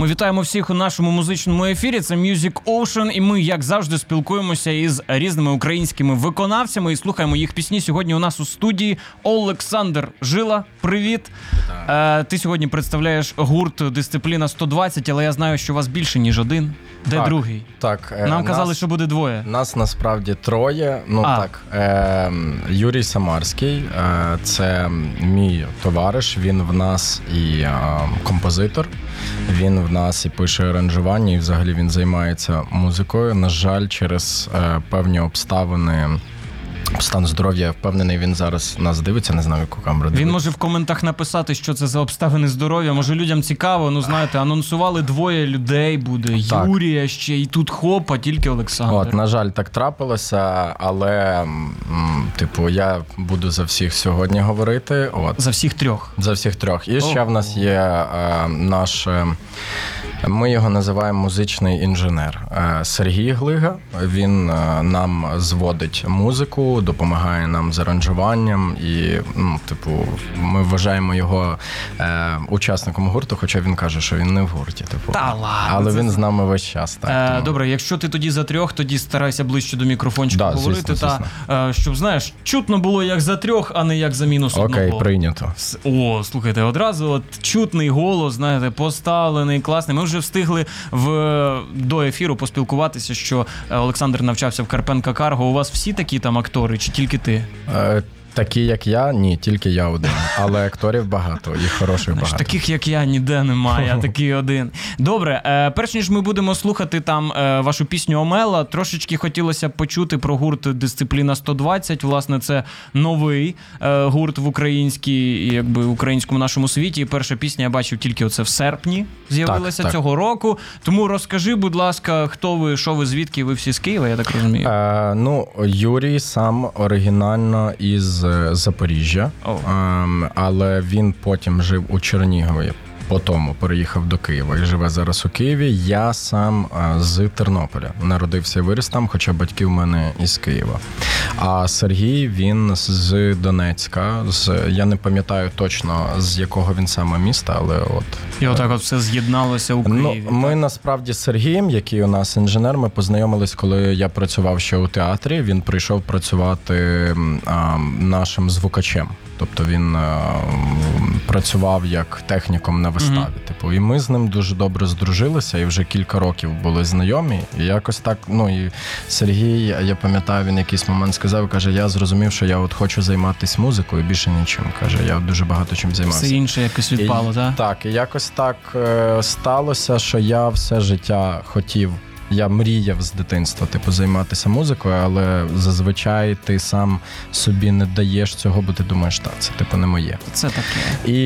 Ми вітаємо всіх у нашому музичному ефірі. Це Music Ocean, і ми, як завжди, спілкуємося із різними українськими виконавцями і слухаємо їх пісні. Сьогодні у нас у студії Олександр Жила. Привіт! Е, ти сьогодні представляєш гурт Дисципліна 120, але я знаю, що у вас більше ніж один. Де Так, другий? Так, е, Нам казали, нас, що буде двоє. нас насправді троє. Ну А. так, е, Юрій Самарський, е, це мій товариш. Він в нас і е, композитор. Він в нас і пише аранжування, і взагалі він займається музикою. На жаль, через е, певні обставини. Стан здоров'я, впевнений, він зараз нас дивиться, не знаю, яку камеру Він може в коментах написати, що це за обставини здоров'я. Може людям цікаво. Ну знаєте, анонсували двоє людей. Буде Так. Юрія ще і тут хоп, а тільки Олександр. От, на жаль, так трапилося, але типу, я буду за всіх сьогодні говорити. От. За всіх трьох. За всіх трьох. І ще в нас є е, наш. е, Ми його називаємо музичний інженер Е, Сергій Глига. Він е, нам зводить музику, допомагає нам з аранжуванням, і ну, типу, ми вважаємо його е, учасником гурту, хоча він каже, що він не в гурті. Типу. Та ладно, Але він з нами весь час. Так, Е, тому- Добре, якщо ти тоді за трьох, тоді старайся ближче до мікрофончика Да, говорити, звісно, та е, щоб знаєш, чутно було як за трьох, а не як за мінус Окей, одного. прийнято. О, слухайте, одразу от чутний голос, знаєте, поставлений, класний. Ми вже встигли в до ефіру поспілкуватися, що е, Олександр навчався в Карпенка Карго. У вас всі такі там актори, чи тільки ти? Такі, як я, ні, тільки я один. Але акторів багато, і хороших багато. таких, як я, ніде немає, а такий один. Добре, е, перш ніж ми будемо слухати там е, вашу пісню Омела, трошечки хотілося б почути про гурт Дисципліна 120. Власне, це новий е, гурт в українській, якби українському нашому світі. І перша пісня я бачив тільки оце в серпні. З'явилася Так, так. цього року. Тому розкажи, будь ласка, хто ви, що ви, звідки ви всі з Києва, я так розумію. Е, ну, Юрій сам оригінально із е, Запоріжжя, ем, але він потім жив у Чернігові. Потім переїхав до Києва і живе зараз у Києві. Я сам е, з Тернополя народився і виріс там, хоча батьки в мене із Києва. А Сергій він з Донецька. З я не пам'ятаю точно з якого він саме міста, але от І отак от все з'єдналося у Ну, ми так? насправді з Сергієм, який у нас інженер, ми познайомились, коли я працював ще у театрі. Він прийшов працювати а, нашим звукачем. Тобто він а, працював як техніком на виставі. Типу, і ми з ним дуже добре здружилися, і вже кілька років були знайомі. І якось так. Ну і Сергій, я пам'ятаю, він якийсь момент сказав, каже: Я зрозумів, що я от хочу займатися музикою, більше нічим. каже, я дуже багато чим займався. Все інше якось відпало, І- так? Так, і якось так е, сталося, що я все життя хотів. Я мріяв з дитинства, типу, займатися музикою, але зазвичай ти сам собі не даєш цього, бо ти думаєш, так, це типу не моє. Це таке. І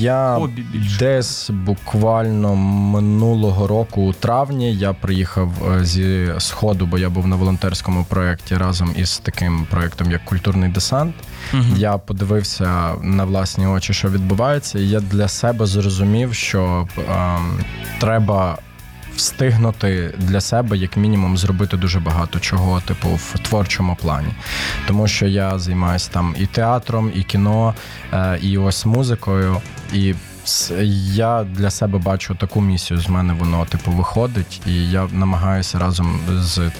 я Хобі більше. десь буквально минулого року, у травні, я приїхав е, зі сходу, бо я був на волонтерському проєкті разом із таким проєктом, як культурний десант. Мгм. Я подивився на власні очі, що відбувається, і я для себе зрозумів, що ем, треба. Встигнути для себе, як мінімум, зробити дуже багато чого, типу, в творчому плані. Тому що я займаюся там і театром, і кіно, е, і ось музикою. І я для себе бачу таку місію. З мене воно типу виходить, і я намагаюся разом з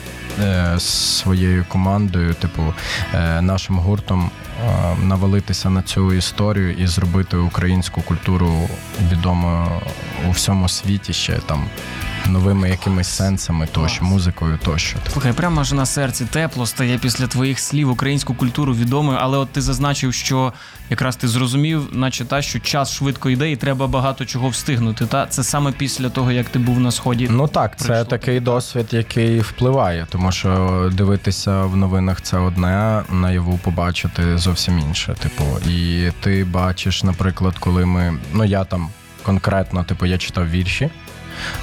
е, своєю командою, типу, е, нашим гуртом, навалитися на цю історію і зробити українську культуру відомою у всьому світі ще там новими якимись сенсами, тощо, музикою тощо. Слухай, прямо аж на серці тепло стає після твоїх слів українську культуру відомою, але от ти зазначив, що якраз ти зрозумів, наче та що час швидко йде, і треба багато чого встигнути. Та це саме після того, як ти був на сході. Ну так, це такий досвід, який впливає, тому що дивитися в новинах це одне, наяву побачити зовсім інше. Типу, і ти бачиш, наприклад, коли ми ну я там конкретно, типу, я читав вірші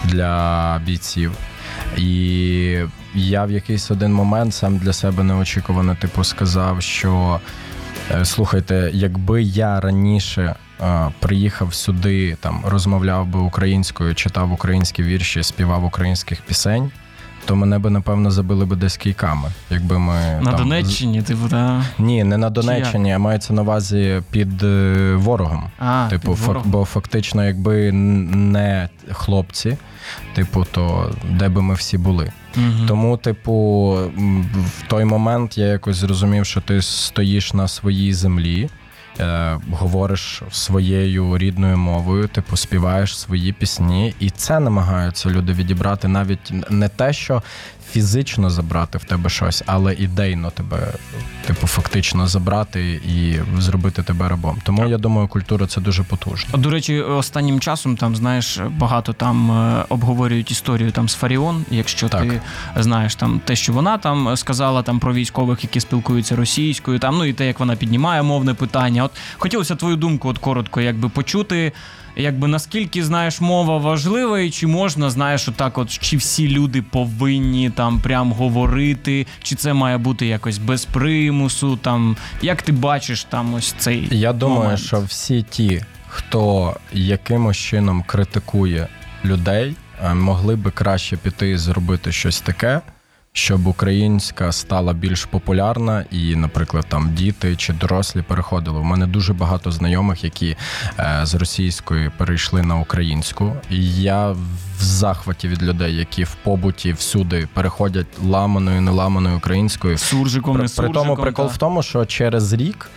для бійців. І я в якийсь один момент сам для себе неочікувано, типу, сказав, що е, слухайте, якби я раніше е, приїхав сюди, там розмовляв би українською, читав українські вірші, співав українських пісень то мене би напевно забили би десь кійками. Якби ми на там... Донеччині, типу, та ні, не на Донеччині, а мається на увазі під е, ворогом. А, Типу, під ворогом. бо фактично, якби не хлопці, типу, то де би ми всі були. Угу. Тому, типу, в той момент я якось зрозумів, що ти стоїш на своїй землі е, говориш своєю рідною мовою, типу співаєш свої пісні, і це намагаються люди відібрати навіть не те, що фізично забрати в тебе щось, але ідейно тебе, типу, фактично забрати і зробити тебе рабом. Тому я думаю, культура це дуже потужно. До речі, останнім часом там знаєш багато там е, обговорюють історію там з Фаріон. Якщо так. ти знаєш там те, що вона там сказала там про військових, які спілкуються російською, там ну і те, як вона піднімає мовне питання. От хотілося твою думку, от коротко, якби почути якби наскільки знаєш, мова важлива, і чи можна, знаєш, отак, от чи всі люди повинні там прям говорити, чи це має бути якось без примусу? Там як ти бачиш там ось цей я думаю, момент? що всі ті, хто якимось чином критикує людей, е, могли би краще піти і зробити щось таке щоб українська стала більш популярна, і, наприклад, там діти чи дорослі переходили. У мене дуже багато знайомих, які е, з російської перейшли на українську. І я в захваті від людей, які в побуті всюди переходять ламаною, неламаною українською. Суржиком, при, не суржиком, при тому прикол та. в тому, що через рік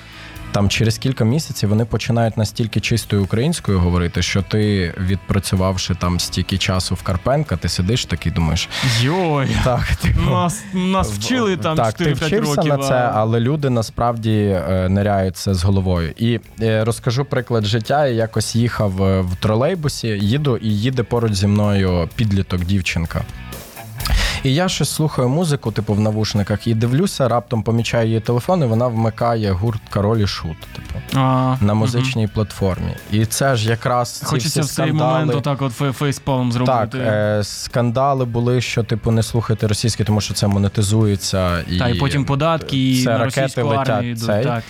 там через кілька місяців вони починають настільки чистою українською говорити, що ти, відпрацювавши там стільки часу в Карпенка, ти сидиш такий, думаєш, йой, так типу, нас нас вчили там так, 4-5 ти років. на це, але люди насправді е, ниряють це з головою. І е, розкажу приклад життя. Я якось їхав е, в тролейбусі, їду і їде поруч зі мною підліток, дівчинка. І я щось слухаю музику, типу в навушниках, і дивлюся, раптом помічаю її телефон, і вона вмикає гурт Король і Шут, типу, а, на музичній угу. платформі. І це ж якраз ці Хочеться всі в цей скандали... момент отак от фейспалм зробити. Так, е, скандали були, що типу не слухайте російське, тому що це монетизується. І, Та, і потім податки, і це на ракети летять. йдуть, цей. так.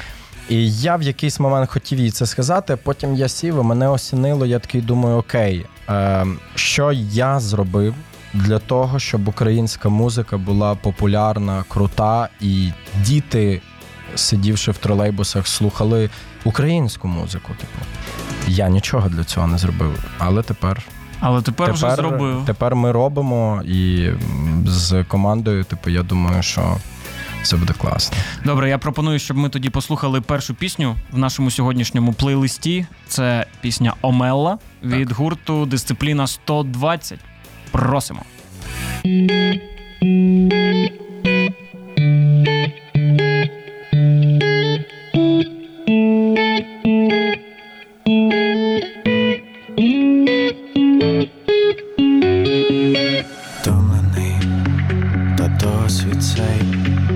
І я в якийсь момент хотів їй це сказати. Потім я сів, і мене осінило. Я такий думаю, окей, е, що я зробив для того, щоб українська музика була популярна, крута, і діти, сидівши в тролейбусах, слухали українську музику. Типу, я нічого для цього не зробив, але тепер. Але тепер, тепер вже зробив. Тепер ми робимо, і з командою, типу, я думаю, що. Це буде класно. Добре, я пропоную, щоб ми тоді послухали першу пісню в нашому сьогоднішньому плейлисті. Це пісня Омелла від так. гурту Дисципліна 120. Просимо. До та досвід цей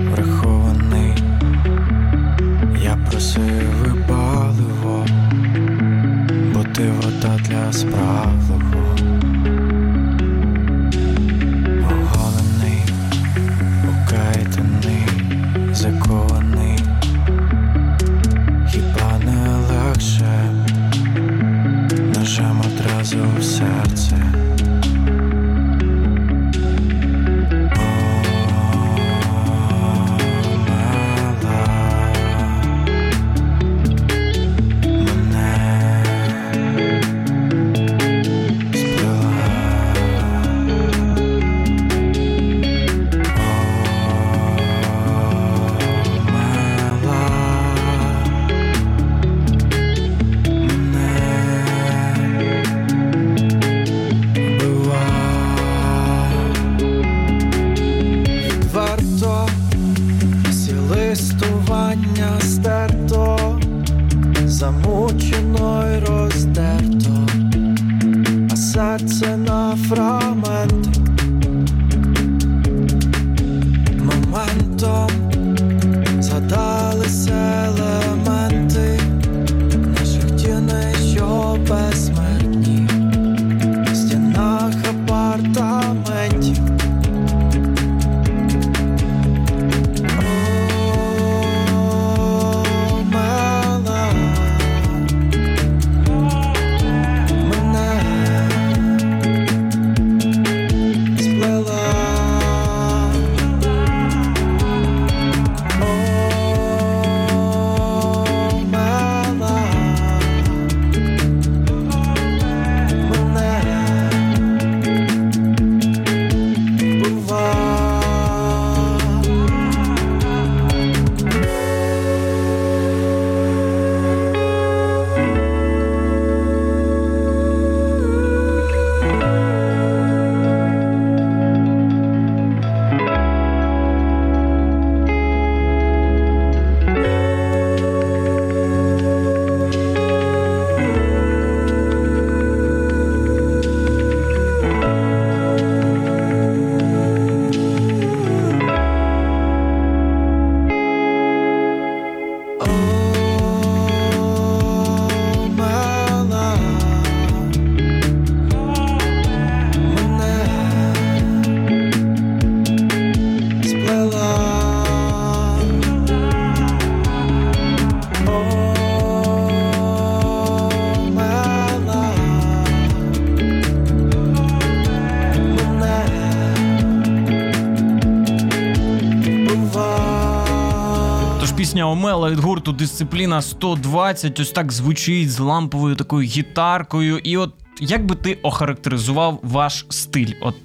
Омела від гурту Дисципліна 120. Ось так звучить з ламповою такою гітаркою. І от як би ти охарактеризував ваш стиль? От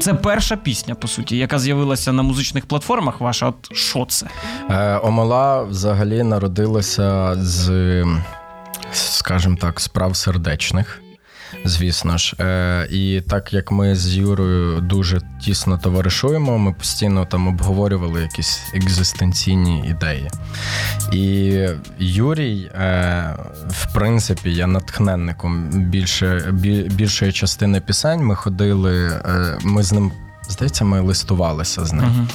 це перша пісня, по суті, яка з'явилася на музичних платформах. Ваша, от що це? Е, Омела взагалі народилася з, скажімо так, справ сердечних. Звісно ж, Е, і так як ми з Юрою дуже тісно товаришуємо, ми постійно там обговорювали якісь екзистенційні ідеї. І Юрій, е, в принципі, є натхненником більше, бі- більшої частини пісень. Ми ходили, е, ми з ним. Здається, ми листувалися з ним. Мгм.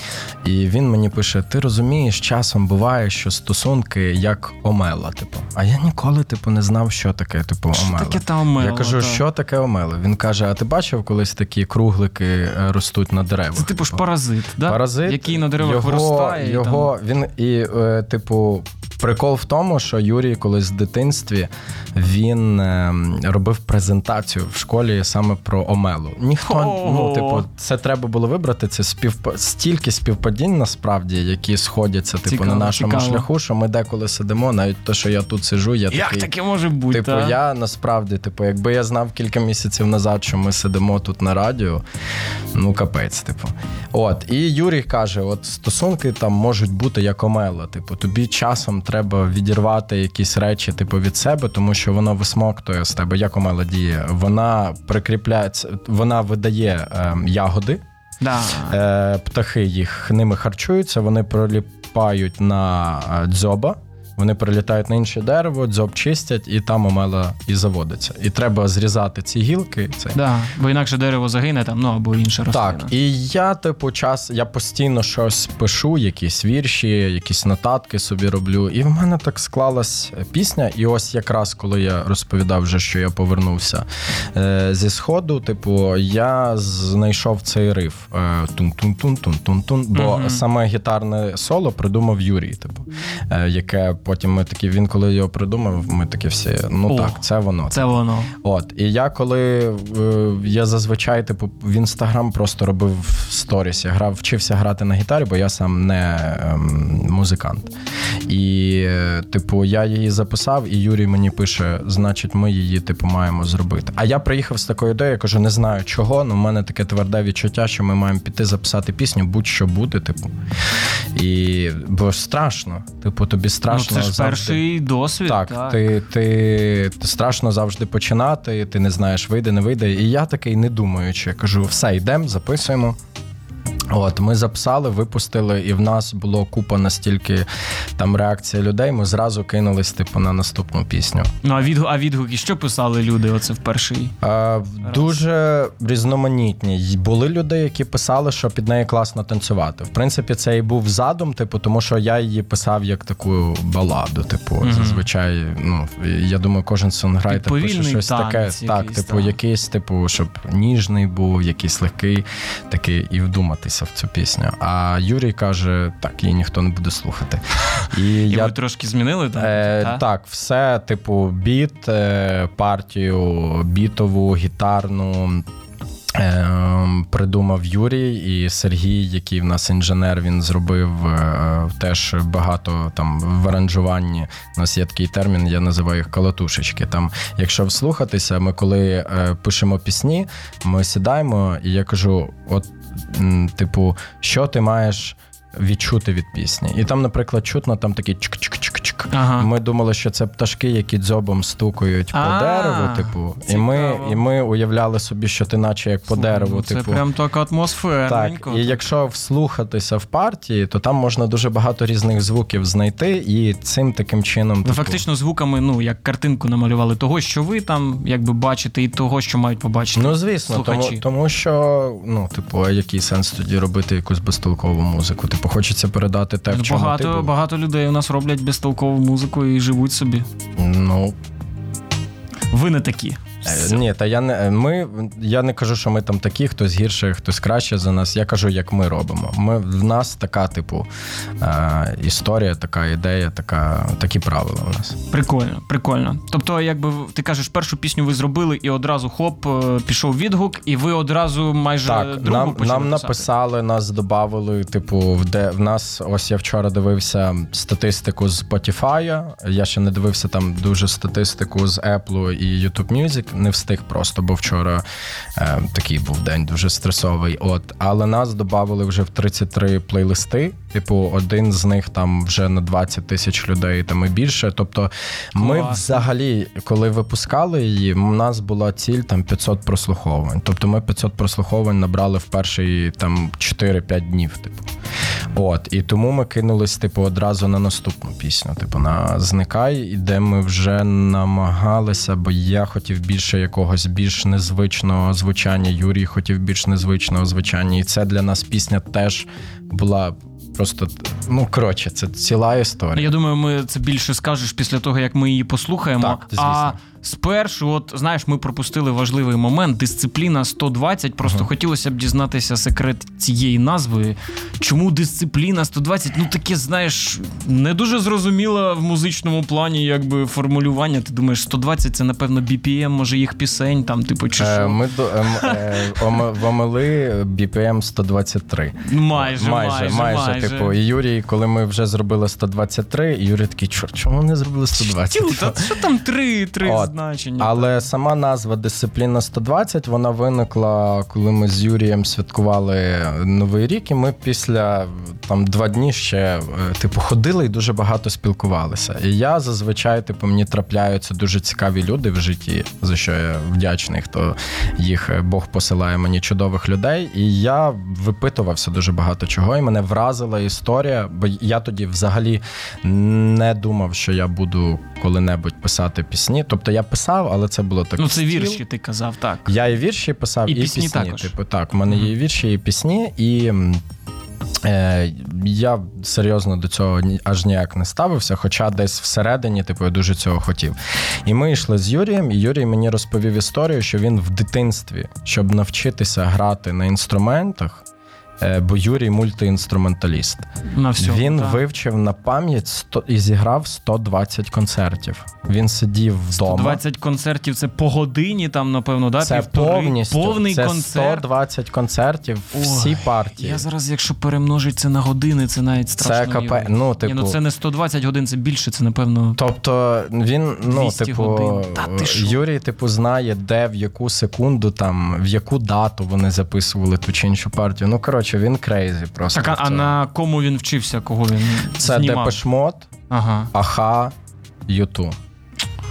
І він мені пише: ти розумієш, часом буває, що стосунки як омела. Типу, а я ніколи, типу, не знав, що таке, типу, Що омела. таке та омела? Я кажу, та? що таке омела? Він каже: А ти бачив колись такі круглики е, ростуть на деревах? Це типу ж паразит, да? Паразит, який на деревах його, виростає. і Його, він і, е, типу, прикол в тому, що Юрій колись в дитинстві він е, робив презентацію в школі саме про омелу. Ніхто, ну, типу, це треба було вибрати. Це співпа... стільки співпадінь насправді, які сходяться типу, Цікаво, на нашому цікаво. шляху, що ми деколи сидимо, навіть те, що я тут сиджу, я. Як такий. таке може бути? Типу, та? я насправді, типу, якби я знав кілька місяців назад, що ми сидимо тут на радіо, ну капець, типу. От, і Юрій каже: от стосунки там можуть бути як омела. Типу, тобі часом треба відірвати якісь речі, типу, від себе, тому що воно висмоктує з тебе, як омела діє. Вона прикріпляється, вона видає ем, ягоди. Да. Е, птахи їх ними харчуються, вони проліпають на е, дзьоба. Вони прилітають на інше дерево, дзьоб чистять, і там омела і заводиться. І треба зрізати ці гілки. Це Да, бо інакше дерево загине там, ну або інша рослина. так, і я, типу, час, я постійно щось пишу, якісь вірші, якісь нотатки собі роблю. І в мене так склалась пісня. І ось якраз коли я розповідав вже, що я повернувся е, зі сходу, типу, я знайшов цей риф е, тун-тун-тун-тун-тун-тун, бо Мгм. саме гітарне соло придумав Юрій. Типу, е, яке потім ми такі, він коли його придумав, ми такі всі, ну О, так, це воно. Це воно. От, і я коли е, я зазвичай, типу, в інстаграм просто робив сторіс. Я грав, вчився грати на гітарі, бо я сам не ем, музикант. І, е, типу, я її записав, і Юрій мені пише: значить, ми її, типу, маємо зробити. А я приїхав з такою ідеєю, я кажу, не знаю чого, але в мене таке тверде відчуття, що ми маємо піти записати пісню, будь-що буде, типу. І бо страшно. Типу, тобі страшно ну, це ж перший досвід. Так, Ти, ти, ти страшно завжди починати, ти не знаєш, вийде, не вийде. І я такий не думаючи, кажу, все, йдемо, записуємо. От, ми записали, випустили, і в нас було купа настільки там реакція людей. Ми зразу кинулись, типу, на наступну пісню. Ну а відгу, а відгуки, що писали люди? Оце в перший. Е, дуже різноманітні. Були люди, які писали, що під неї класно танцювати. В принципі, це і був задум, типу, тому що я її писав як таку баладу. Типу, Мгм. зазвичай, ну я думаю, кожен сонграйтер пише щось таке. Так, типу, так. якийсь, типу, щоб ніжний був, якийсь легкий, такий, і вдуматися в цю пісню. А Юрій каже: так, її ніхто не буде слухати. І, І я ви трошки змінили, так? Е, Та? Так, все, типу, біт, е, партію, бітову, гітарну. Е, придумав Юрій і Сергій, який в нас інженер, він зробив е, теж багато там в аранжуванні. У нас є такий термін, я називаю їх колотушечки. Там, якщо вслухатися, ми коли пишемо пісні, ми сідаємо, і я кажу: от, типу, що ти маєш відчути від пісні? І там, наприклад, чутно там такий чик-чик-чик-чик. Ага. Ми думали, що це пташки, які дзьобом стукають по дереву, типу, і ми, і ми уявляли собі, що ти наче як по дереву, Ну, Це типу. прям так Так, і якщо вслухатися в партії, то там можна дуже багато різних звуків знайти, і цим таким чином типу, фактично звуками, ну як картинку намалювали того, що ви там якби бачите, і того, що мають побачити. Ну, звісно, тому, слухачі. тому що, ну, типу, а який сенс тоді робити якусь безтолкову музику? Типу, хочеться передати те, в чому ти був. багато людей у нас роблять безтолкову музику і живуть собі. Ну, Ви не такі. Е, Ні, та я не ми. Я не кажу, що ми там такі, хтось гірше, хтось краще за нас. Я кажу, як ми робимо. Ми в нас така, типу, е, історія, така ідея, така, такі правила у нас. Прикольно, прикольно. Тобто, якби ти кажеш, першу пісню ви зробили, і одразу хоп, е, пішов відгук, і ви одразу майже Так, другу нам, почали нам писати. написали, нас додавали. Типу, в де в нас ось я вчора дивився статистику з Spotify. Я ще не дивився там дуже статистику з Apple і YouTube Music. Не встиг просто, бо вчора е, такий був день дуже стресовий. От, але нас додавали вже в 33 плейлисти. Типу, один з них там вже на 20 тисяч людей, там і більше. Тобто, ми Класно. взагалі, коли випускали її, у нас була ціль там 500 прослуховувань. Тобто ми 500 прослуховувань набрали в перші там 4-5 днів. Типу. От, і тому ми кинулись, типу, одразу на наступну пісню, типу, на Зникай, де ми вже намагалися, бо я хотів більше якогось більш незвичного звучання. Юрій хотів більш незвичного звучання. І це для нас пісня теж була просто. Ну, коротше, це ціла історія. Я думаю, ми це більше скажеш після того, як ми її послухаємо. Так, звісно. а спершу, от знаєш, ми пропустили важливий момент. Дисципліна 120. Просто хотілося б дізнатися секрет цієї назви. Чому дисципліна 120? Ну таке, знаєш, не дуже зрозуміло в музичному плані, якби формулювання. Ти думаєш, 120 це напевно BPM, може їх пісень, там, типу, чи Е, що? Ми до ем, е, ом- в BPM 123. Майже, майже, майже. типу, і Юрій, коли ми вже зробили 123, і Юрій такий, чорт, чому не зробили 120? Тю, та що там три, три От. Значення? Але сама назва Дисципліна 120 вона виникла, коли ми з Юрієм святкували Новий рік, і ми після там два дні ще е, типу ходили і дуже багато спілкувалися. І я зазвичай, типу, мені трапляються дуже цікаві люди в житті, за що я вдячний, хто їх е, Бог посилає мені чудових людей. І я випитувався дуже багато чого, і мене вразила історія, бо я тоді взагалі не думав, що я буду коли-небудь писати пісні. Тобто я писав, але це було так. ну це стіл. вірші, ти казав, так. Я і вірші писав, І і, пісні пісні. також. Типу, так, в мене є і вірші, і пісні, і. Е, я серйозно до цього аж ніяк не ставився, хоча десь всередині, типу, я дуже цього хотів. І ми йшли з Юрієм, і Юрій мені розповів історію, що він в дитинстві, щоб навчитися грати на інструментах, бо Юрій мультиінструменталіст. На всьому, він так. вивчив на пам'ять 100, і зіграв 120 концертів. Він сидів вдома. 20 концертів це по годині, там, напевно, да? Це півтори. повністю повний це концерт. 120 концертів, всі Ой, партії. Я зараз, якщо перемножить це на години, це навіть страшно. Це уявити. ну, Ні, типу- ну це не 120 годин, це більше, це напевно. Тобто він, ну, 200 типу, годин. Та ти? Юрій, типу, знає, де, в яку секунду, там, в яку дату вони записували ту чи іншу партію. Ну, коротше, він crazy просто. Так, а, а на кому він вчився, кого він Це знімав? Depeche Mode, Ага. Аха, U2.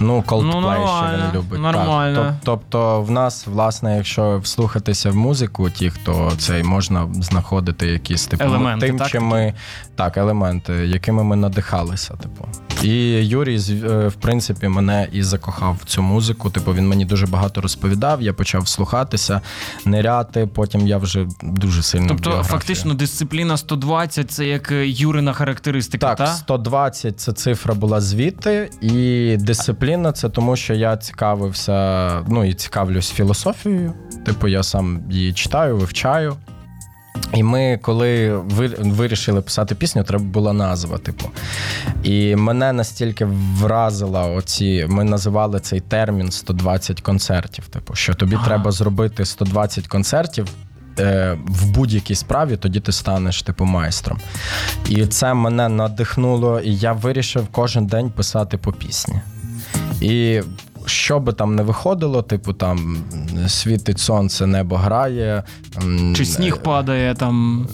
Ну, Coldplay Ну, ще він любить. нормально. Так. Тобто, в нас, власне, якщо вслухатися в музику, ті, хто цей можна знаходити якісь типу Елементи, тим, так? чим ми так, елементи, якими ми надихалися. Типу. І Юрій, е, в принципі, мене і закохав в цю музику. Типу, він мені дуже багато розповідав. Я почав слухатися, ниряти. Потім я вже дуже сильно. Тобто, біографію. фактично, дисципліна 120 це як е, Юрина характеристика, Так, та? 120 це цифра була звідти, і дисципліна це тому, що я цікавився, ну і цікавлюсь філософією. Типу, я сам її читаю, вивчаю. І ми, коли ви- вирішили писати пісню, треба була назва, типу. І мене настільки вразила оці. Ми називали цей термін 120 концертів. Типу, що тобі Ага. треба зробити 120 концертів е, в будь-якій справі, тоді ти станеш типу майстром. І це мене надихнуло, і я вирішив кожен день писати по пісні. І що би там не виходило, типу там світить сонце, небо грає. Чи сніг падає там.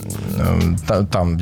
Та, там,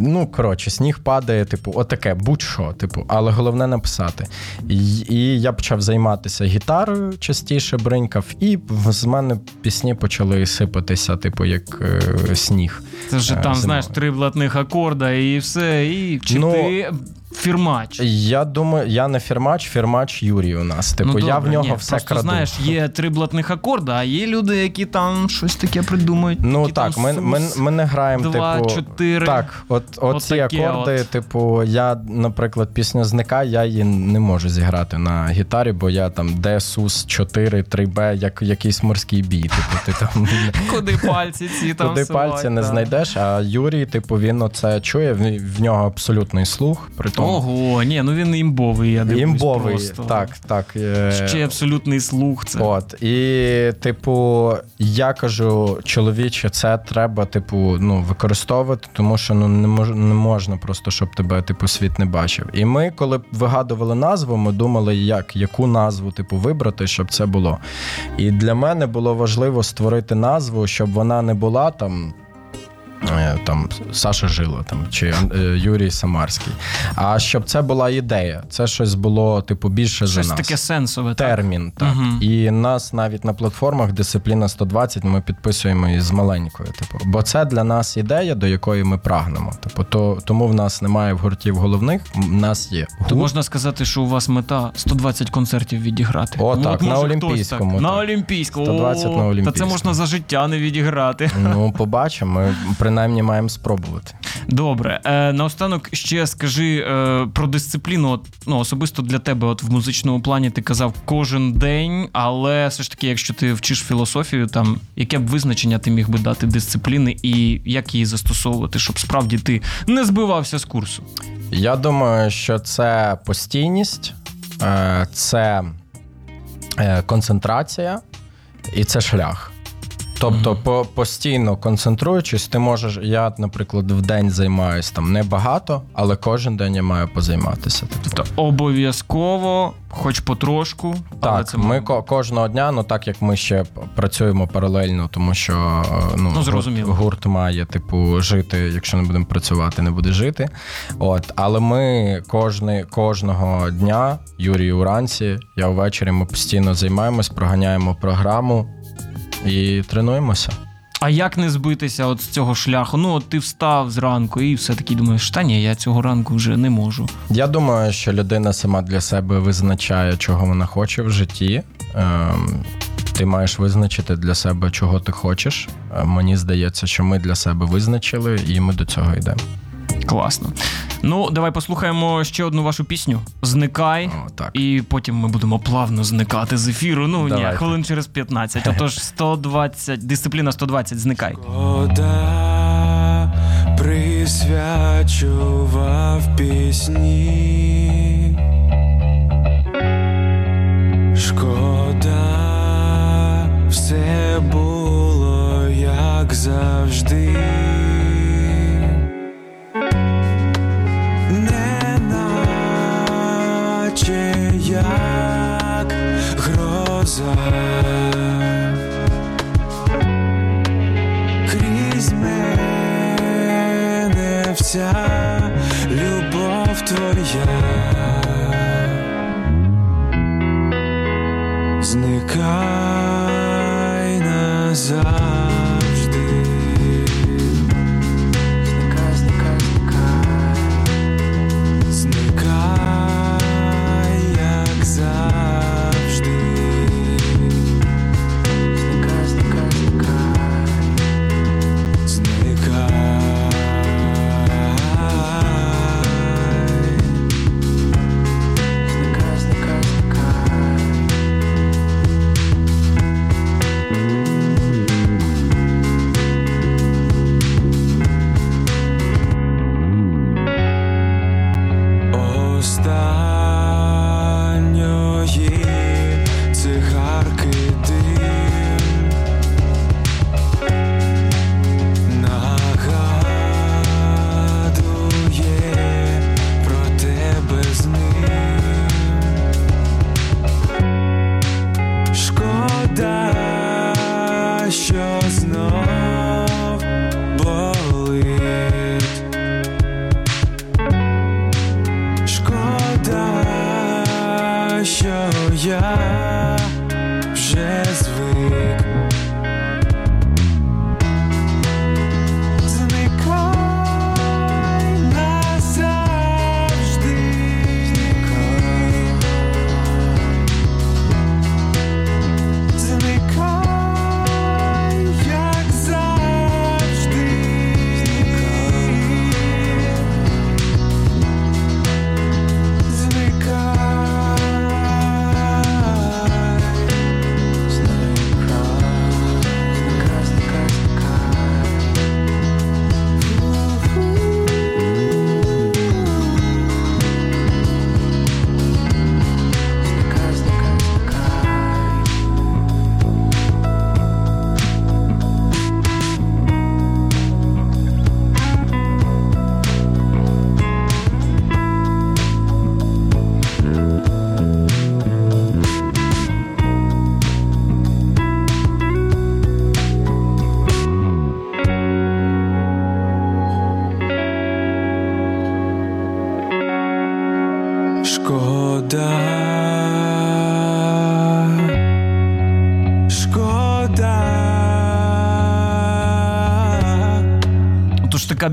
ну, коротше, сніг падає, типу, отаке, будь-що, типу, але головне написати. І, і я почав займатися гітарою частіше, бринькав, і з мене пісні почали сипатися, типу, як е, сніг. Це вже Е, там, зимою. знаєш, три блатних акорда і все. І чи Ну, ти фірмач. Я думаю, я не фірмач, фірмач Юрій у нас. Типу, ну, я в нього ні, все просто, краду. знаєш, є три блатних акорда, а є люди, які там щось таке придумають. Ну які так, там ми, ми, ми не граємо, два, типу. чотири. Так, от, от ці акорди, от. типу, я, наприклад, пісня зника, я її не можу зіграти на гітарі, бо я там Д, Сус 4, 3Б, як якийсь морський бій. Типу, ти там Куди пальці ці там сувать, пальці не знайдеш, а Юрій, типу, він оце чує, в, нього абсолютний слух. При Ого, ні, ну він імбовий, я дивлюсь імбовий. просто. Так, так. е, Ще абсолютний слух. Це. От і, типу, я кажу, чоловіче, це треба, типу, ну, використовувати, тому що ну не мож, не можна просто, щоб тебе, типу, світ не бачив. І ми, коли вигадували назву, ми думали, як яку назву, типу, вибрати, щоб це було. І для мене було важливо створити назву, щоб вона не була там. Е, Там Саша Жило там чи е, Юрій Самарський. А щоб це була ідея, це щось було типу більше Щось за нас таке сенсове. термін. Так. Мгм. І нас навіть на платформах дисципліна 120 ми підписуємо із маленькою. Типу, бо це для нас ідея, до якої ми прагнемо. Типу, то тому в нас немає в гуртів головних. В нас є гурт. То можна сказати, що у вас мета 120 концертів відіграти. О, Ну, так, от на може Олімпійському, Так. так. На Олімпійському. 120 на О, Та це можна за життя не відіграти. Ну, побачимо. Ми принаймні маємо спробувати. Добре. Е, наостанок ще скажи е, про дисципліну. От, ну, особисто для тебе, от в музичному плані, ти казав кожен день, але все ж таки, якщо ти вчиш філософію, там яке б визначення ти міг би дати дисципліни і як її застосовувати, щоб справді ти не збивався з курсу? Я думаю, що це постійність, е, це е, концентрація і це шлях. Тобто, по, постійно концентруючись, ти можеш. Я, наприклад, в день займаюся там небагато, але кожен день я маю позайматися. Тобто, Тобто обов'язково, хоч потрошку, але так, це ми ко- кожного дня, ну так як ми ще працюємо паралельно, тому що е, ну, Ну, зрозуміло. Гурт, гурт має типу жити. Якщо не будемо працювати, не буде жити. От, але ми кожний, кожного дня, Юрій уранці, я ввечері, ми постійно займаємось, проганяємо програму і тренуємося. А як не збитися от з цього шляху? Ну, от ти встав зранку і все таки думаєш, та ні, я цього ранку вже не можу. Я думаю, що людина сама для себе визначає, чого вона хоче в житті. Ем, ти маєш визначити для себе, чого ти хочеш. Е, Мені здається, що ми для себе визначили, і ми до цього йдемо. Класно. Ну, давай послухаємо ще одну вашу пісню Зникай. О, так. І потім ми будемо плавно зникати з ефіру. Ну ні, хвилин через 15. Отож, 120, дисципліна 120, зникай. Шкода присвячував пісні. Шкода, все було як завжди. Як гроза. Крізь мене вся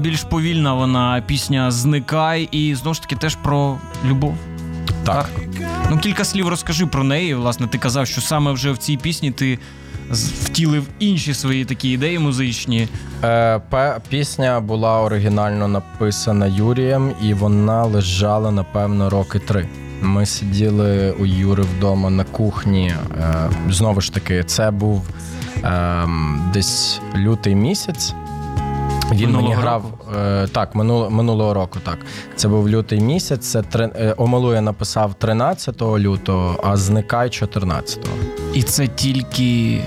більш повільна вона пісня Зникай, і знову ж таки теж про любов. Так. Ну, кілька слів розкажи про неї. Власне, ти казав, що саме вже в цій пісні ти втілив інші свої такі ідеї музичні. Е, пісня була оригінально написана Юрієм, і вона лежала, напевно, роки три. Ми сиділи у Юри вдома на кухні. Е, знову ж таки, це був е, десь лютий місяць. Він мені грав року? е, так, минуло, минулого року. Так, це був лютий місяць. Це три, е, Омелу я написав 13 лютого, а зникай 14-го. І це тільки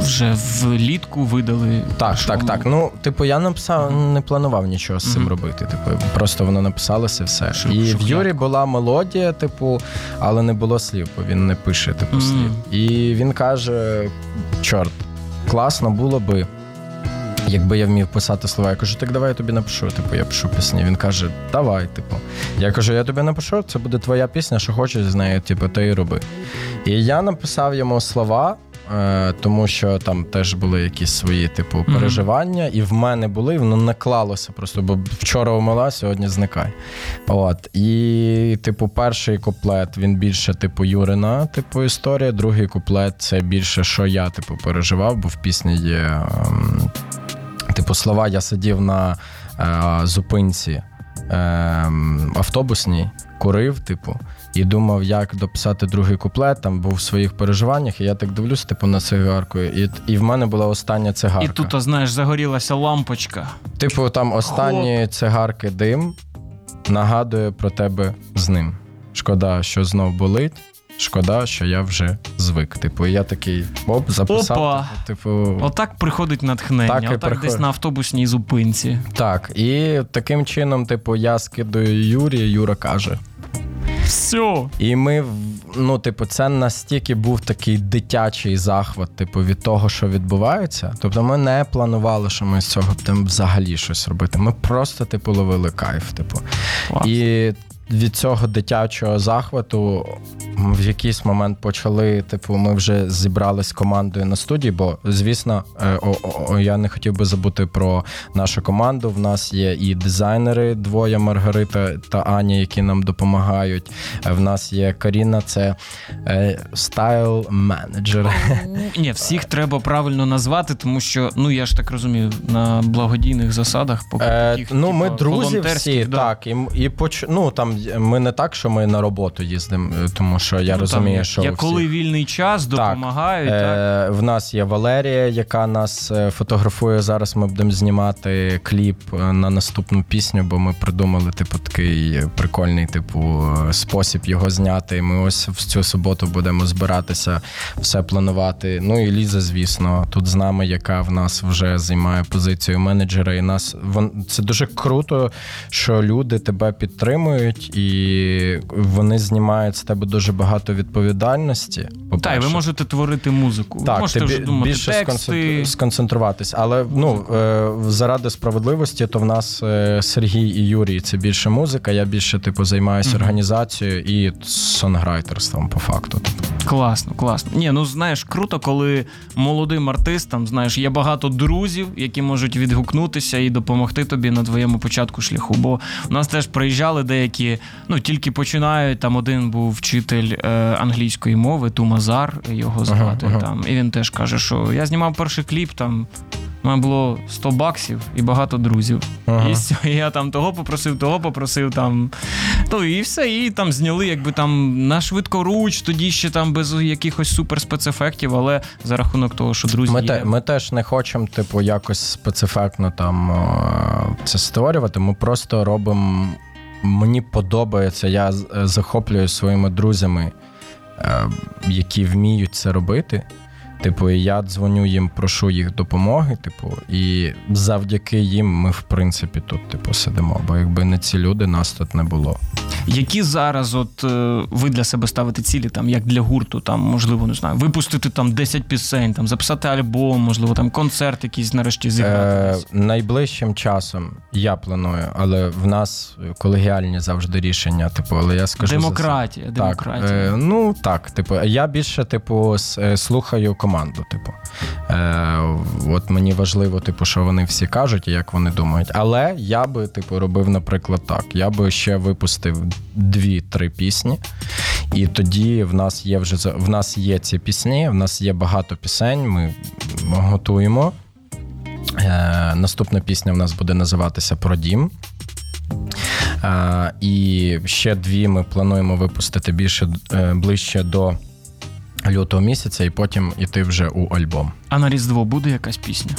вже влітку видали. Так, Що- так, так. Ну, типу, я написав, не планував нічого з цим Мгм. робити. Типу, просто воно написалося все. Шух- і в шухлядка. Юрі була мелодія, типу, але не було слів, бо він не пише типу Мгм. слів. І він каже: чорт, класно було би. Якби я вмів писати слова, я кажу, так давай я тобі напишу. Типу, я пишу пісні. Він каже, давай, типу. Я кажу, я тобі напишу, це буде твоя пісня, що хочеш з нею, типу, ти і роби. І я написав йому слова, е, тому що там теж були якісь свої, типу, переживання, і в мене були, і воно наклалося просто, бо вчора умила, сьогодні зникай. От. І, типу, перший куплет він більше, типу, Юрина, типу, історія. Другий куплет це більше, що я, типу, переживав, бо в пісні є. Типу, слова, я сидів на е, зупинці е, автобусній, курив, типу, і думав, як дописати другий куплет, там був в своїх переживаннях, і я так дивлюсь, типу, на цигарку. І, і в мене була остання цигарка. І тут, знаєш, загорілася лампочка. Типу, там останні цигарки дим нагадує про тебе з ним. Шкода, що знов болить. Шкода, що я вже звик. Типу, я такий оп, записав. Опа. Типу, Отак приходить натхнення, Так і отак приходить. десь на автобусній зупинці. так. І таким чином, типу, я скидаю Юрі, Юра каже. Все. І ми, ну, типу, це настільки був такий дитячий захват, типу, від того, що відбувається. Тобто, ми не планували, що ми з цього будемо взагалі щось робити. Ми просто, типу, ловили кайф. Типу. Клас. І від цього дитячого захвату в якийсь момент почали. Типу, ми вже зібрались з командою на студії, бо звісно, е, о, о, о, я не хотів би забути про нашу команду. В нас є і дизайнери, двоє Маргарита та Аня, які нам допомагають. Е, В нас є Каріна, це е, стайл менеджер. Ні, всіх треба правильно назвати, тому що, ну я ж так розумію, на благодійних засадах, поки таких, ну, ми друзі всі, да. так. І, і поч... ну, там ми не так, що ми на роботу їздимо, е, тому що я Ну, розумію, там, що я коли всіх- вільний час допомагають, так. Е, в нас є Валерія, яка нас е, фотографує. Зараз ми будемо знімати кліп е, на наступну пісню, бо ми придумали типу такий прикольний, типу, е, спосіб його зняти. Ми ось в цю суботу будемо збиратися, все планувати. Ну і Ліза, звісно, тут з нами, яка в нас вже займає позицію менеджера. І нас вон це дуже круто, що люди тебе підтримують, і вони знімають з тебе дуже багато відповідальності. Так, і по-перше. ви можете творити музику. Так, можете ти вже думати більше тексти. сконцентруватись. Але ну е, заради справедливості, то в нас е, Сергій і Юрій це більше музика. Я більше типу займаюся Мгм. організацією і сонграйтерством, по факту. Класно, класно. Ні, ну знаєш, круто, коли молодим артистам, знаєш, є багато друзів, які можуть відгукнутися і допомогти тобі на твоєму початку шляху. Бо у нас теж приїжджали деякі, ну тільки починають. Там один був вчитель е, англійської мови, Тумазар, його звати. ага. Там, і він теж каже, що я знімав перший кліп там. У мене було 100 баксів і багато друзів. Ага. І я там того попросив, того попросив там. То і все, і там зняли, якби там на швидкоруч, тоді ще там без якихось суперспецефектів, але за рахунок того, що друзі. Ми, є. те, ми теж не хочемо, типу, якось специфектно там е, це створювати. Ми просто робимо. Мені подобається, я е, захоплююсь своїми друзями, е, які вміють це робити. Типу, я дзвоню їм, прошу їх допомоги. Типу, і завдяки їм ми, в принципі, тут, типу, сидимо. Бо якби не ці люди, нас тут не було. Які зараз, от е, ви для себе ставите цілі, там як для гурту, там можливо, не знаю, випустити там 10 пісень, там записати альбом, можливо, там концерт якийсь нарешті зіграти. Е, найближчим часом я планую, але в нас колегіальні завжди рішення. Типу, але я скажу за. Демократія, Так, демократія. е, ну так, типу, я більше, типу, е, слухаю команду. Типу, е, от мені важливо, типу, що вони всі кажуть і як вони думають. Але я би, типу, робив, наприклад, так. Я би ще випустив дві-три пісні, і тоді в нас є вже в нас є ці пісні, в нас є багато пісень. Ми готуємо. Е, наступна пісня в нас буде називатися Про дім. Е, і ще дві ми плануємо випустити більше е, ближче до лютого місяця, і потім іти вже у альбом. А на Різдво буде якась пісня?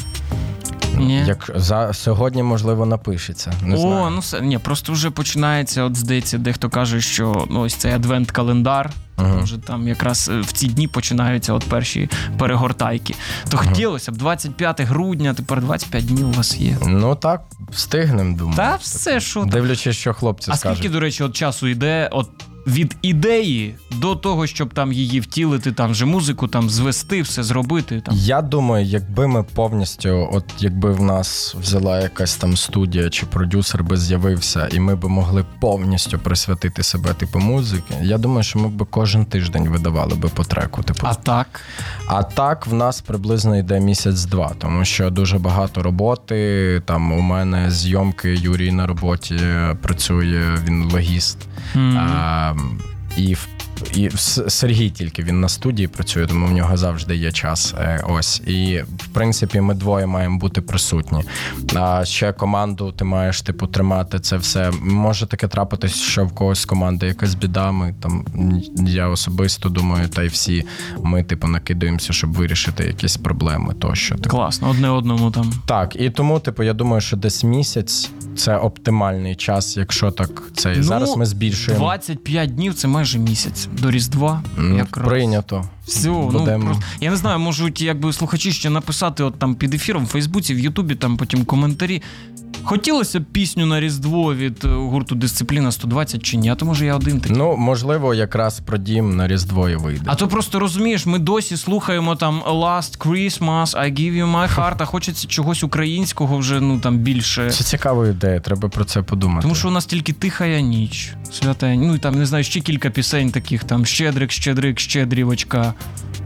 Ні. Як за сьогодні, можливо, напишеться. Не О, знаю. ну все, ні, просто вже починається. От здається, дехто каже, що ну ось цей адвент-календар. Мгм. Вже там якраз е, в ці дні починаються от перші перегортайки. То хотілося б 25 грудня, тепер 25 днів у вас є. Ну так, встигнемо, думаю. Та все, що. Дивлячись, що хлопці А скажуть. скільки, до речі, от часу йде от від ідеї до того, щоб там її втілити, там вже музику там звести, все зробити. Там. Я думаю, якби ми повністю, от якби в нас взяла якась там студія чи продюсер би з'явився, і ми би могли повністю присвятити себе типу музики. Я думаю, що ми б кожен тиждень видавали би по треку. Типу, А так. А так в нас приблизно йде місяць-два, тому що дуже багато роботи. Там у мене зйомки Юрій на роботі працює, він логіст. М. А, і в- і Сергій тільки він на студії працює, тому в нього завжди є час. Е, Ось. І в принципі ми двоє маємо бути присутні. А ще команду ти маєш типу тримати це все. Може таке трапитись, що в когось з команди якась біда. Ми там я особисто думаю, та й всі ми, типу, накидаємося, щоб вирішити якісь проблеми. Тощо. Типу. Класно, одне одному там. Так, і тому, типу, я думаю, що десь місяць це оптимальний час, якщо так це Ну, зараз ми збільшуємо. 25 днів це майже місяць до Різдва. Ну, якраз. прийнято. Все, ну просто я не знаю, можуть якби слухачі ще написати от там під ефіром в Фейсбуці, в Ютубі, там потім коментарі. Хотілося б пісню на Різдво від е, гурту Дисципліна 120 чи ні, а то може я один такий. Ну, можливо, якраз про дім на Різдво і вийде. А то просто розумієш, ми досі слухаємо там Last Christmas, I give you my heart, а хочеться чогось українського вже ну там більше. Це цікава ідея, треба про це подумати. Тому що у нас тільки тихая ніч, свята, ну і там не знаю, ще кілька пісень таких там Щедрик, Щедрик, Щедрівочка.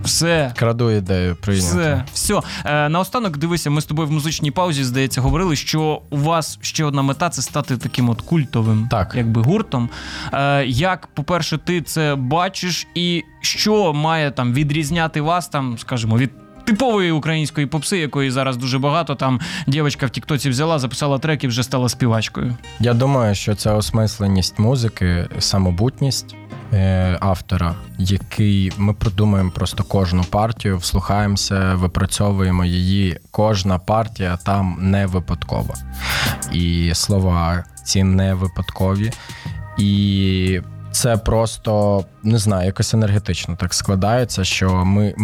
Все. краду ідею прийнято. Все, все. Е, наостанок, дивися, ми з тобою в музичній паузі, здається, говорили, що у вас ще одна мета це стати таким от культовим Так. якби гуртом. Е, як, по-перше, ти це бачиш, і що має там відрізняти вас, там, скажімо, від. Типової української попси, якої зараз дуже багато. Там дівчинка в Тіктоці взяла, записала трек і вже стала співачкою. Я думаю, що це осмисленість музики, самобутність автора, який ми продумуємо просто кожну партію, вслухаємося, випрацьовуємо її. Кожна партія там не випадкова. І слова ці не випадкові. І це просто не знаю, якось енергетично так складається, що ми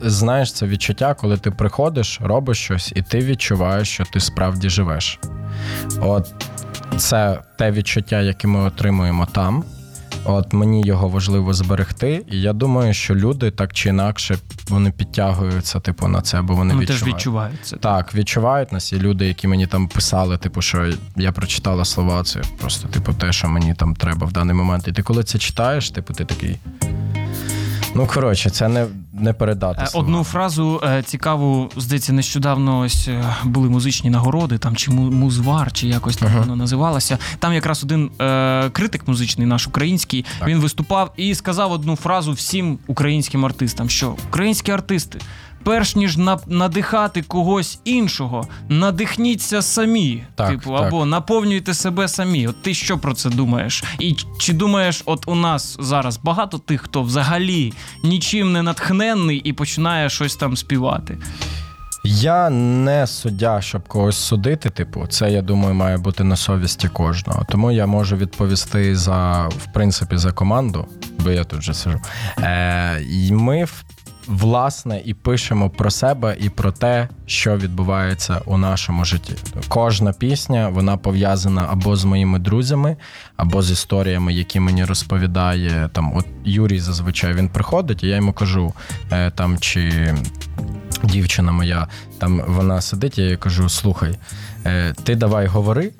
знаєш це відчуття, коли ти приходиш, робиш щось, і ти відчуваєш, що ти справді живеш. От це те відчуття, яке ми отримуємо там. От мені його важливо зберегти, і я думаю, що люди так чи інакше вони підтягуються, типу, на це, бо вони Ну, відчувають. теж відчувають це. Так, відчувають нас. Є люди, які мені там писали, типу, що я прочитала слова, це просто, типу, те, що мені там треба в даний момент. І ти коли це читаєш, типу, ти такий. Ну, коротше, це не, не передати. Е, словами. Одну фразу е, цікаву, здається, нещодавно ось е, були музичні нагороди, там чи музвар, чи якось так Ага. воно називалося. Там якраз один е, критик музичний, наш український, Так. він виступав і сказав одну фразу всім українським артистам: що українські артисти. Перш ніж на, надихати когось іншого, надихніться самі. Так, типу, так. або наповнюйте себе самі. От ти що про це думаєш? І чи думаєш, от у нас зараз багато тих, хто взагалі нічим не натхненний і починає щось там співати? Я не суддя, щоб когось судити. Типу, це я думаю, має бути на совісті кожного. Тому я можу відповісти за в принципі за команду, бо я тут же сижу. Е, і ми в власне і пишемо про себе і про те, що відбувається у нашому житті. Кожна пісня вона пов'язана або з моїми друзями, або з історіями, які мені розповідає там. От Юрій зазвичай він приходить, і я йому кажу е, там чи. Дівчина моя, там вона сидить, я їй кажу: слухай, е, ти давай говори,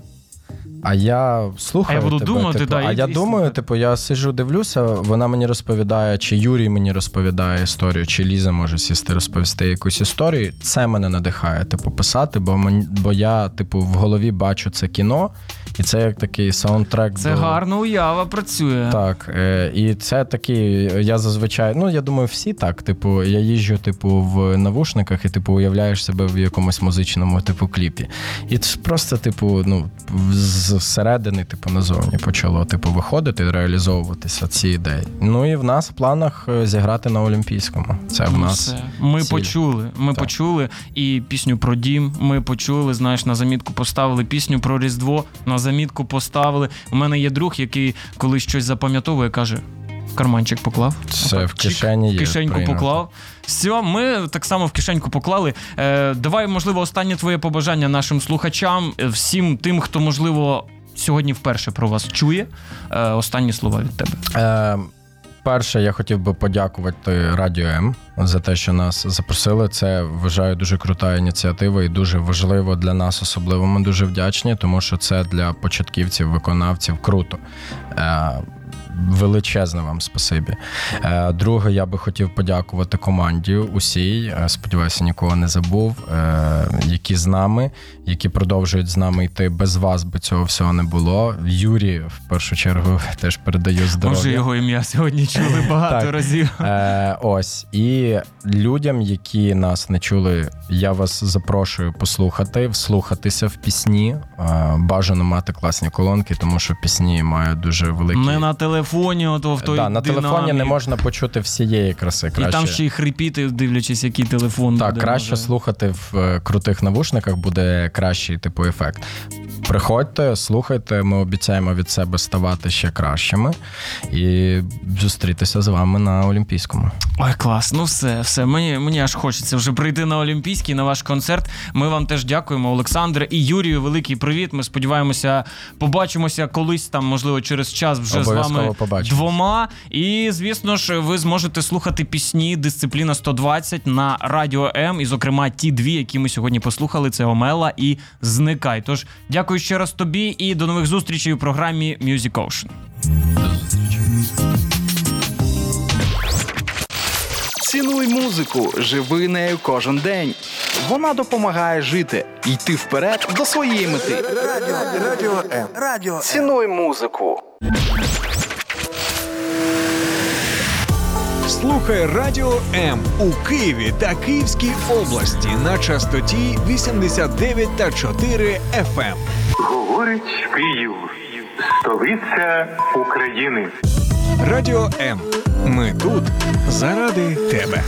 а я слухаю. А я буду тебе, думати, типу, да, а я думаю, типу, я сижу, дивлюся, вона мені розповідає, чи Юрій мені розповідає історію, чи Ліза може сісти розповісти якусь історію. Це мене надихає, типу, писати, бо мені, бо я, типу, в голові бачу це кіно, і це як такий саундтрек. Це до... гарна уява працює. Так, е, і це такий, я зазвичай, ну я думаю, всі так. Типу, я їжджу, типу, в навушниках, і типу уявляєш себе в якомусь музичному типу кліпі. І це просто, типу, ну, зсередини, типу, назовні почало типу, виходити, реалізовуватися ці ідеї. Ну і в нас в планах е, зіграти на Олімпійському. Це в Ну, нас. все. Ми ціль. почули. Ми Так. почули і пісню про дім. Ми почули. Знаєш, на замітку поставили пісню про Різдво. На замітку поставили. У мене є друг, який коли щось запам'ятовує, каже: в карманчик поклав. Це в чик, кишені є. в кишеньку прийнято. поклав. Все, ми так само в кишеньку поклали. Е, давай, можливо, останнє твоє побажання нашим слухачам, е, всім тим, хто, можливо, сьогодні вперше про вас чує. Е, останні слова від тебе. Е, перше, я хотів би подякувати Радіо М за те, що нас запросили. Це вважаю дуже крута ініціатива і дуже важливо для нас, особливо. Ми дуже вдячні, тому що це для початківців, виконавців круто. Величезне вам спасибі. Е, Друге, я би хотів подякувати команді усій. е, Сподіваюся, нікого не забув, е, які з нами, які продовжують з нами йти. Без вас би цього всього не було. Юрі, в першу чергу, теж передаю здоров'я. Може, його ім'я сьогодні чули багато Так. разів. Ось і людям, які нас не чули, я вас запрошую послухати, вслухатися в пісні. Бажано мати класні колонки, тому що пісні мають дуже великі. Не на телефоні, ото в той да, на телефоні не можна почути всієї краси. І Краще... там ще й хрипіти, дивлячись, який телефон Так, буде. краще може. слухати в е, крутих навушниках буде кращий типу ефект. Приходьте, слухайте, ми обіцяємо від себе ставати ще кращими і зустрітися з вами на Олімпійському. Ой, клас, ну все, все. Мені, мені аж хочеться вже прийти на Олімпійський, на ваш концерт. Ми вам теж дякуємо, Олександре і Юрію. Великий привіт. Ми сподіваємося, побачимося колись там, можливо, через час вже з вами побачимось. двома. І звісно ж, ви зможете слухати пісні Дисципліна 120 на радіо М. І, зокрема, ті дві, які ми сьогодні послухали, це Омела і Зникай. Тож дякую ще раз тобі і до нових зустрічей у програмі Music Ocean. Цінуй музику, живи нею кожен день. Вона допомагає жити, йти вперед до своєї мети. Радіо, радіо М. Радіо Цінуй музику. Слухай Радіо М у Києві та Київській області на частоті 89 та 4 FM. Говорить Київ, столиця України. Радіо М. Ми тут заради тебе.